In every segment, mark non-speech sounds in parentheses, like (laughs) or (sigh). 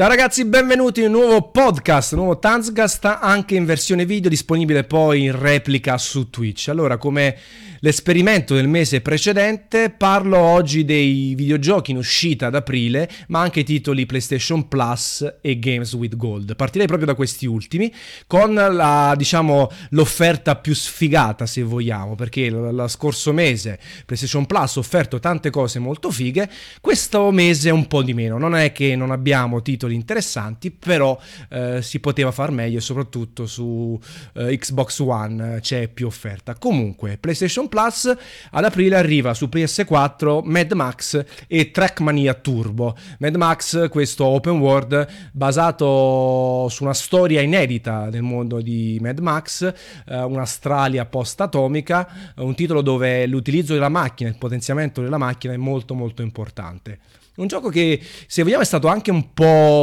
Ciao ragazzi, benvenuti in un nuovo podcast, un nuovo Tanzcast anche in versione video disponibile poi in replica su Twitch. Allora, come l'esperimento del mese precedente, parlo oggi dei videogiochi in uscita ad aprile, ma anche titoli PlayStation Plus e Games with Gold. Partirei proprio da questi ultimi con la, diciamo, l'offerta più sfigata, se vogliamo, perché lo scorso mese PlayStation Plus ha offerto tante cose molto fighe, questo mese un po' di meno. Non è che non abbiamo titoli titoli interessanti, però eh, si poteva far meglio e soprattutto su eh, Xbox One eh, c'è più offerta. Comunque, PlayStation Plus ad aprile arriva su PS4 Mad Max e Trackmania Turbo. Mad Max, questo open world basato su una storia inedita del mondo di Mad Max, eh, un'Australia post-atomica, un titolo dove l'utilizzo della macchina, il potenziamento della macchina è molto molto importante. Un gioco che, se vogliamo, è stato anche un po'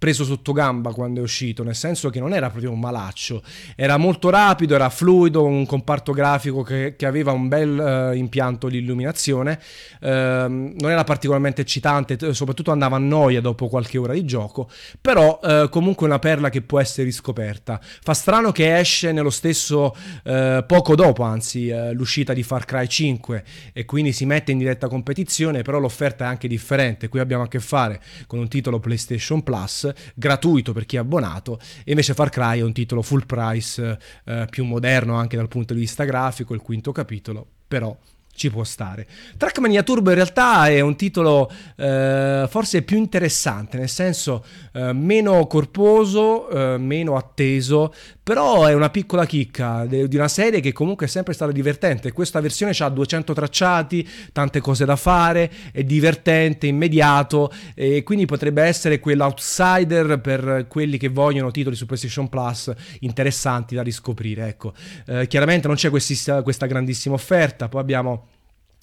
preso sotto gamba quando è uscito, nel senso che non era proprio un malaccio, era molto rapido, era fluido, un comparto grafico che, che aveva un bel uh, impianto di illuminazione, uh, non era particolarmente eccitante, soprattutto andava a noia dopo qualche ora di gioco, però uh, comunque una perla che può essere riscoperta. Fa strano che esce nello stesso, eh, poco dopo anzi, l'uscita di Far Cry 5 e quindi si mette in diretta competizione, però l'offerta è anche differente, qui abbiamo a che fare con un titolo PlayStation Plus, gratuito per chi è abbonato, e invece Far Cry è un titolo full price, eh, più moderno anche dal punto di vista grafico, il quinto capitolo, però ci può stare. Trackmania Turbo in realtà è un titolo eh, forse più interessante, nel senso eh, meno corposo, eh, meno atteso, però è una piccola chicca de- di una serie che comunque è sempre stata divertente. Questa versione ha 200 tracciati, tante cose da fare, è divertente, immediato e quindi potrebbe essere quell'outsider per quelli che vogliono titoli su PlayStation Plus interessanti da riscoprire. Ecco. Eh, chiaramente non c'è questi, questa grandissima offerta, poi abbiamo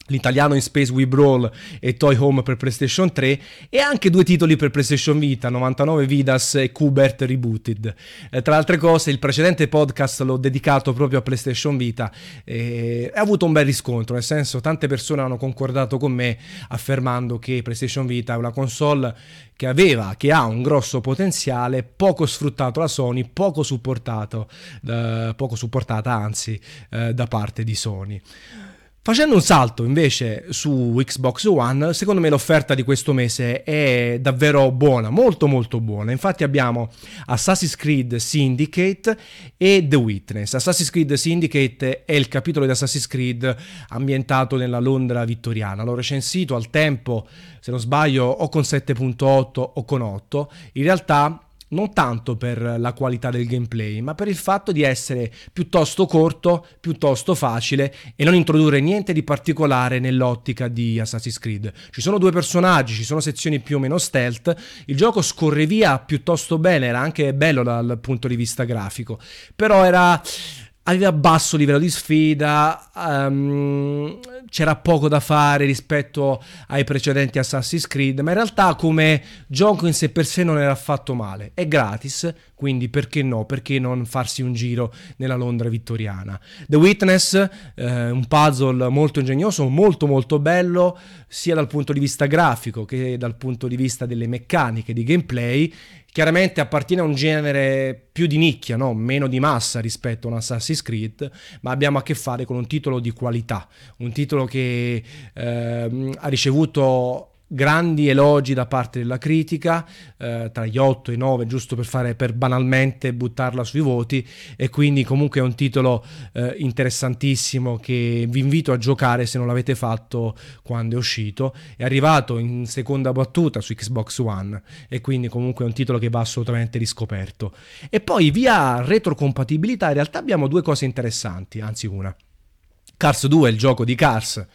l'italiano in Space We Brawl e Toy Home per PlayStation 3 e anche due titoli per PlayStation Vita, 99 Vidas e Kubert Rebooted. Eh, tra altre cose il precedente podcast l'ho dedicato proprio a PlayStation Vita e ha avuto un bel riscontro, nel senso tante persone hanno concordato con me affermando che PlayStation Vita è una console che aveva, che ha un grosso potenziale, poco sfruttato da Sony, poco supportato, eh, poco supportata anzi eh, da parte di Sony. Facendo un salto invece su Xbox One, secondo me l'offerta di questo mese è davvero buona, molto molto buona. Infatti abbiamo Assassin's Creed Syndicate e The Witness. Assassin's Creed Syndicate è il capitolo di Assassin's Creed ambientato nella Londra vittoriana. L'ho recensito al tempo, se non sbaglio, o con 7.8 o con 8. In realtà non tanto per la qualità del gameplay, ma per il fatto di essere piuttosto corto, piuttosto facile e non introdurre niente di particolare nell'ottica di Assassin's Creed. Ci sono due personaggi, ci sono sezioni più o meno stealth, il gioco scorre via piuttosto bene, era anche bello dal punto di vista grafico, però era aveva basso livello di sfida, um, c'era poco da fare rispetto ai precedenti Assassin's Creed, ma in realtà come gioco in sé per sé non era affatto male. È gratis, quindi perché no? Perché non farsi un giro nella Londra vittoriana? The Witness, eh, un puzzle molto ingegnoso, molto molto bello, sia dal punto di vista grafico che dal punto di vista delle meccaniche di gameplay chiaramente appartiene a un genere più di nicchia, no? meno di massa rispetto a un Assassin's Creed, ma abbiamo a che fare con un titolo di qualità, un titolo che eh, ha ricevuto grandi elogi da parte della critica, eh, tra gli 8 e i 9, giusto per fare per banalmente buttarla sui voti, e quindi comunque è un titolo eh, interessantissimo che vi invito a giocare se non l'avete fatto quando è uscito. È arrivato in seconda battuta su Xbox One e quindi comunque è un titolo che va assolutamente riscoperto. E poi via retrocompatibilità in realtà abbiamo due cose interessanti, anzi una. Cars 2, il gioco di Cars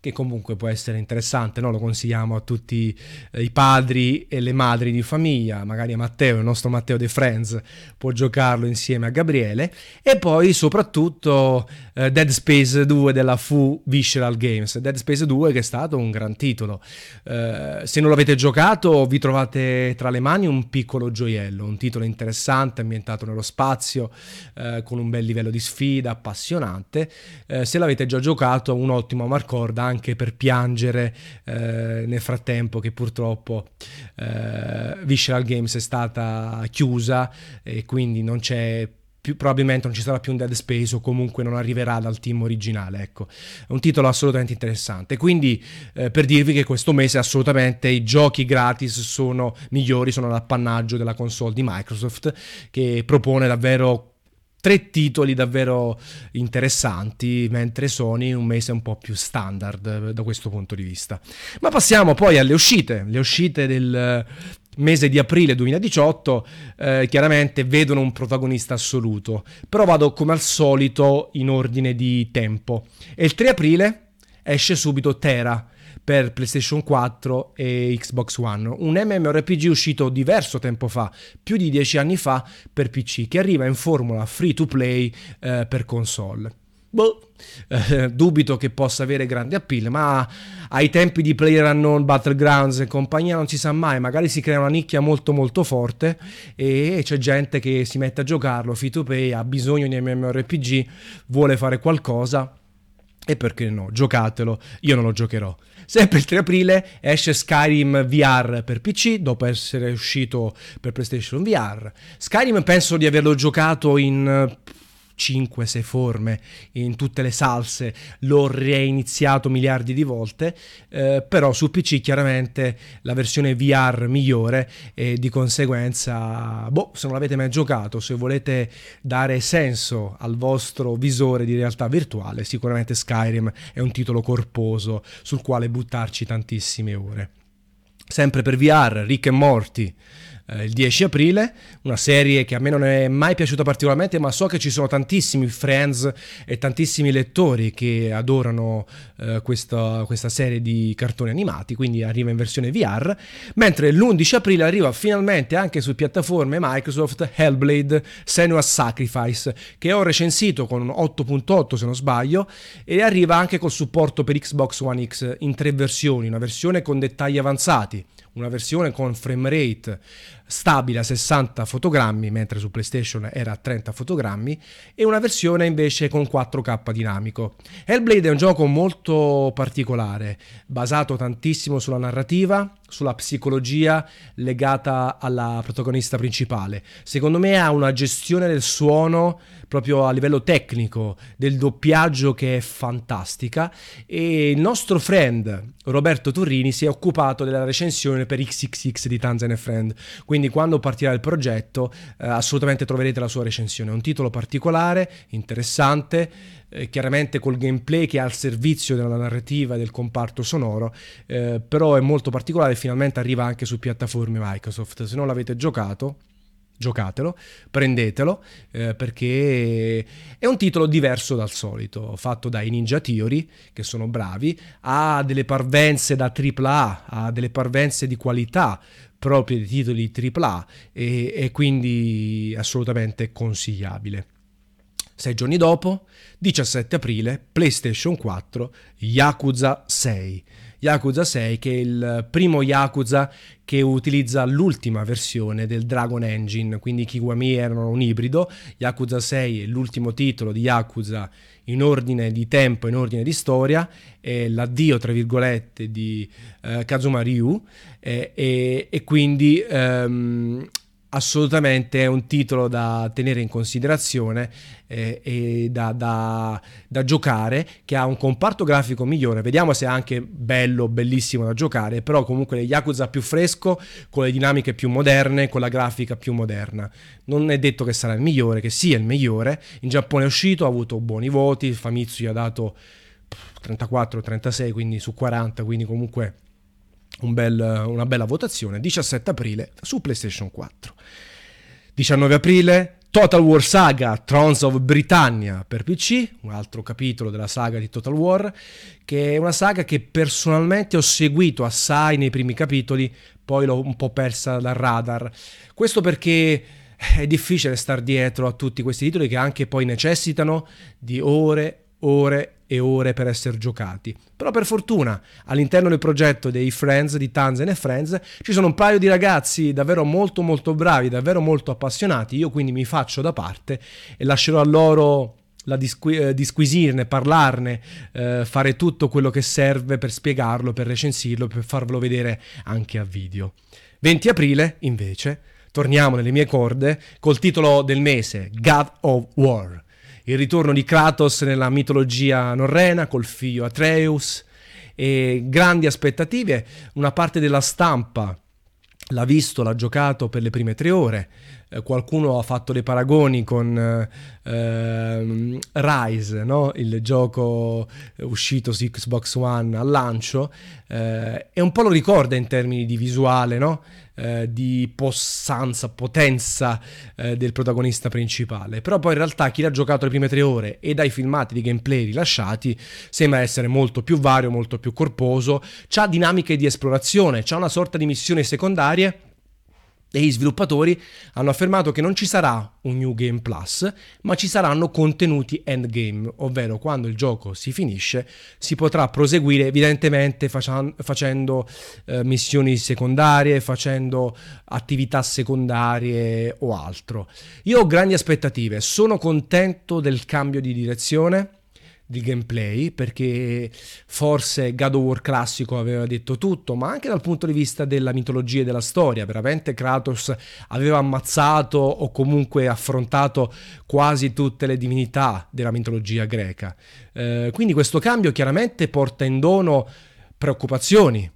che comunque può essere interessante, no? lo consigliamo a tutti eh, i padri e le madri di famiglia, magari a Matteo, il nostro Matteo dei Friends può giocarlo insieme a Gabriele, e poi soprattutto eh, Dead Space 2 della Fu Visceral Games, Dead Space 2 che è stato un gran titolo, eh, se non l'avete giocato vi trovate tra le mani un piccolo gioiello, un titolo interessante ambientato nello spazio, eh, con un bel livello di sfida, appassionante, eh, se l'avete già giocato un ottimo marcorda anche per piangere eh, nel frattempo che purtroppo eh, Visceral Games è stata chiusa e quindi non c'è più, probabilmente non ci sarà più un Dead Space o comunque non arriverà dal team originale. Ecco, è un titolo assolutamente interessante. Quindi eh, per dirvi che questo mese assolutamente i giochi gratis sono migliori, sono l'appannaggio della console di Microsoft che propone davvero tre titoli davvero interessanti, mentre Sony un mese un po' più standard da questo punto di vista. Ma passiamo poi alle uscite, le uscite del mese di aprile 2018 eh, chiaramente vedono un protagonista assoluto, però vado come al solito in ordine di tempo. E il 3 aprile esce subito Terra per PlayStation 4 e Xbox One, un MMORPG uscito diverso tempo fa, più di dieci anni fa per PC, che arriva in formula free to play eh, per console. Boh, eh, dubito che possa avere grande appeal, ma ai tempi di PlayerUnknown Battlegrounds e compagnia non si sa mai, magari si crea una nicchia molto molto forte e c'è gente che si mette a giocarlo, free to play, ha bisogno di MMORPG, vuole fare qualcosa e perché no, giocatelo, io non lo giocherò. Sempre il 3 aprile esce Skyrim VR per PC dopo essere uscito per PlayStation VR. Skyrim penso di averlo giocato in 5-6 forme in tutte le salse, l'ho reiniziato miliardi di volte, eh, però su PC chiaramente la versione VR migliore e di conseguenza, boh, se non l'avete mai giocato, se volete dare senso al vostro visore di realtà virtuale, sicuramente Skyrim è un titolo corposo sul quale buttarci tantissime ore. Sempre per VR, Rick e Morty eh, il 10 aprile, una serie che a me non è mai piaciuta particolarmente, ma so che ci sono tantissimi friends e tantissimi lettori che adorano eh, questa, questa, serie di cartoni animati, quindi arriva in versione VR, mentre l'11 aprile arriva finalmente anche su piattaforme Microsoft Hellblade Senua's Sacrifice, che ho recensito con 8.8 se non sbaglio, e arriva anche col supporto per Xbox One X in tre versioni, una versione con dettagli avanzati, una versione con frame rate stabile a 60 fotogrammi, mentre su PlayStation era a 30 fotogrammi, e una versione invece con 4K dinamico. Hellblade è un gioco molto particolare, basato tantissimo sulla narrativa, sulla psicologia legata alla protagonista principale. Secondo me ha una gestione del suono proprio a livello tecnico, del doppiaggio che è fantastica e il nostro friend Roberto Turrini si è occupato della recensione per XXX di Tanzan Friend, quindi quando partirà il progetto eh, assolutamente troverete la sua recensione. È un titolo particolare, interessante, eh, chiaramente col gameplay che è al servizio della narrativa e del comparto sonoro, eh, però è molto particolare e finalmente arriva anche su piattaforme Microsoft. Se non l'avete giocato, giocatelo, prendetelo eh, perché è un titolo diverso dal solito, fatto dai Ninja Theory che sono bravi, ha delle parvenze da AAA, ha delle parvenze di qualità proprie di titoli AAA e, e quindi assolutamente consigliabile. Sei giorni dopo, 17 aprile, PlayStation 4, Yakuza 6. Yakuza 6 che è il primo Yakuza che utilizza l'ultima versione del Dragon Engine, quindi Kiwami erano un ibrido, Yakuza 6 è l'ultimo titolo di Yakuza in ordine di tempo, in ordine di storia, è l'addio tra virgolette di uh, Kazuma Ryu eh, e, e, quindi um, assolutamente è un titolo da tenere in considerazione eh, e da, da, da, giocare che ha un comparto grafico migliore. Vediamo se è anche bello bellissimo da giocare però comunque Yakuza più fresco con le dinamiche più moderne con la grafica più moderna. Non è detto che sarà il migliore che sia il migliore. In Giappone è uscito ha avuto buoni voti Famitsu gli ha dato 34-36 quindi su 40 quindi comunque un bel, una bella votazione, 17 aprile su PlayStation 4. 19 aprile Total War Saga Thrones of Britannia per PC, un altro capitolo della saga di Total War, che è una saga che personalmente ho seguito assai nei primi capitoli, poi l'ho un po' persa dal radar. Questo perché è difficile stare dietro a tutti questi titoli che anche poi necessitano di ore, ore e ore per essere giocati. Però per fortuna all'interno del progetto dei Friends, di Tanzen e Friends, ci sono un paio di ragazzi davvero molto molto bravi, davvero molto appassionati, io quindi mi faccio da parte e lascerò a loro la disqui- eh, disquisirne, parlarne, eh, fare tutto quello che serve per spiegarlo, per recensirlo, per farvelo vedere anche a video. 20 aprile, invece, torniamo nelle mie corde col titolo del mese, God of War. Il ritorno di Kratos nella mitologia norrena col figlio Atreus e grandi aspettative, una parte della stampa l'ha visto, l'ha giocato per le prime tre ore. Eh, qualcuno ha fatto dei paragoni con eh, Rise, no? il gioco uscito su Xbox One al lancio, eh, e un po' lo ricorda in termini di visuale, no? Eh, di possanza, potenza eh, del protagonista principale. Però poi in realtà chi l'ha giocato le prime tre ore e dai filmati di gameplay rilasciati sembra essere molto più vario, molto più corposo, ha dinamiche di esplorazione, ha una sorta di missioni secondarie e gli sviluppatori hanno affermato che non ci sarà un New Game Plus, ma ci saranno contenuti endgame, ovvero quando il gioco si finisce si potrà proseguire evidentemente facia- facendo eh, missioni secondarie, facendo attività secondarie o altro. Io ho grandi aspettative, sono contento del cambio di direzione di gameplay perché forse God of War classico aveva detto tutto ma anche dal punto di vista della mitologia e della storia. Veramente Kratos aveva ammazzato o comunque affrontato quasi tutte le divinità della mitologia greca. Eh, quindi questo cambio chiaramente porta in dono preoccupazioni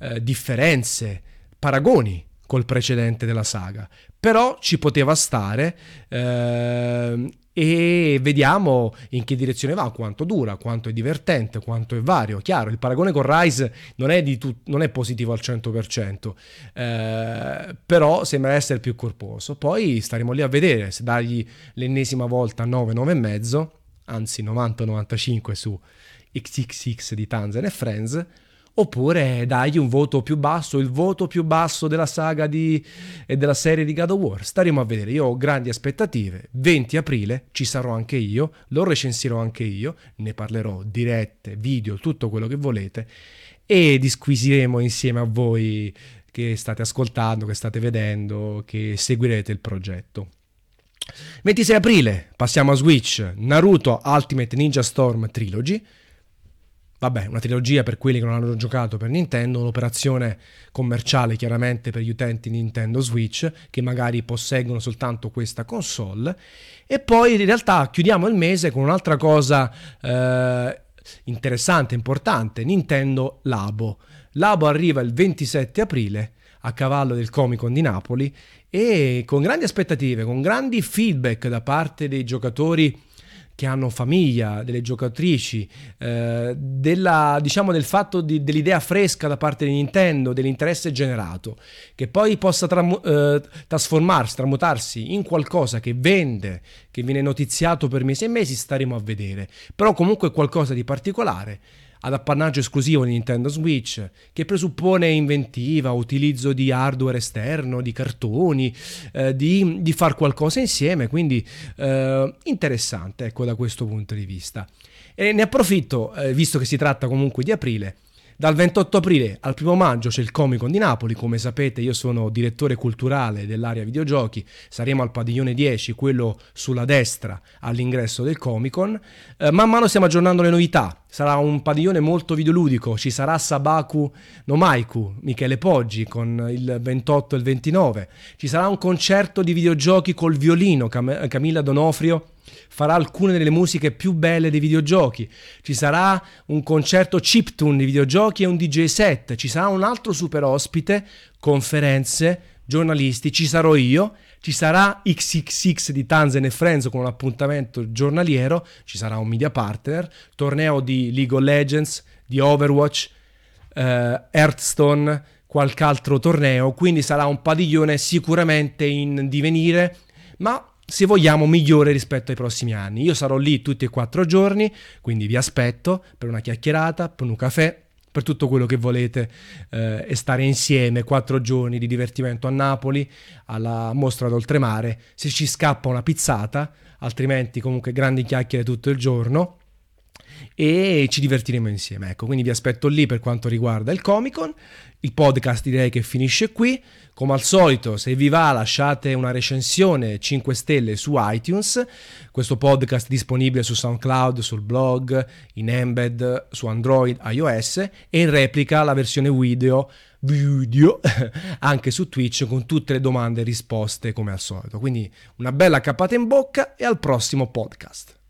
eh, differenze paragoni col precedente della saga però ci poteva stare eh, e vediamo in che direzione va, quanto dura, quanto è divertente, quanto è vario. Chiaro, il paragone con Rise non è, tut- non è positivo al 100%, eh, però sembra essere più corposo. Poi staremo lì a vedere se dargli l'ennesima volta 9, 9,5, anzi 90-95 su XXX di Tanzan e Friends, oppure dagli un voto più basso, il voto più basso della saga di, e della serie di God of War. Staremo a vedere, io ho grandi aspettative, 20 aprile ci sarò anche io, lo recensirò anche io, ne parlerò dirette, video, tutto quello che volete e disquisiremo insieme a voi che state ascoltando, che state vedendo, che seguirete il progetto. 26 aprile passiamo a Switch, Naruto Ultimate Ninja Storm Trilogy vabbè, una trilogia per quelli che non hanno giocato per Nintendo, un'operazione commerciale chiaramente per gli utenti Nintendo Switch che magari posseggono soltanto questa console. E poi in realtà chiudiamo il mese con un'altra cosa eh, interessante, importante, Nintendo Labo. Labo arriva il 27 aprile a cavallo del Comic Con di Napoli e con grandi aspettative, con grandi feedback da parte dei giocatori che hanno famiglia, delle giocatrici, eh, della, diciamo del fatto di, dell'idea fresca da parte di Nintendo, dell'interesse generato, che poi possa tram- eh, trasformarsi, tramutarsi in qualcosa che vende, che viene notiziato per mesi e mesi, staremo a vedere. Però comunque qualcosa di particolare ad appannaggio esclusivo di Nintendo Switch, che presuppone inventiva, utilizzo di hardware esterno, di cartoni, eh, di, di far qualcosa insieme, quindi eh, interessante ecco da questo punto di vista. E ne approfitto, eh, visto che si tratta comunque di aprile, dal 28 aprile al 1 maggio c'è il Comic Con di Napoli, come sapete io sono direttore culturale dell'area videogiochi, saremo al padiglione 10, quello sulla destra all'ingresso del Comic Con. Eh, man mano stiamo aggiornando le novità, sarà un padiglione molto videoludico, ci sarà Sabaku no Maiku, Michele Poggi con il 28 e il 29, ci sarà un concerto di videogiochi col violino, Cam- Camilla Donofrio farà alcune delle musiche più belle dei videogiochi, ci sarà un concerto chiptune di videogiochi e un DJ set, ci sarà un altro super ospite, conferenze, giornalisti, ci sarò io, ci sarà XXX di Tanzen e Friends con un appuntamento giornaliero, ci sarà un media partner, torneo di League of Legends, di Overwatch, eh, Hearthstone, qualche altro torneo, quindi sarà un padiglione sicuramente in divenire, ma se vogliamo, migliore rispetto ai prossimi anni. Io sarò lì tutti e quattro giorni, quindi vi aspetto per una chiacchierata, per un caffè, per tutto quello che volete eh, e stare insieme quattro giorni di divertimento a Napoli, alla mostra d'oltremare. Se ci scappa una pizzata, altrimenti comunque grandi chiacchiere tutto il giorno. E ci divertiremo insieme. Ecco, quindi vi aspetto lì per quanto riguarda il Comic Con. Il podcast direi che finisce qui. Come al solito, se vi va, lasciate una recensione 5 stelle su iTunes. Questo podcast è disponibile su SoundCloud, sul blog, in embed, su Android, iOS e in replica la versione video video (laughs) anche su Twitch con tutte le domande e risposte come al solito. Quindi una bella cappata in bocca e al prossimo podcast.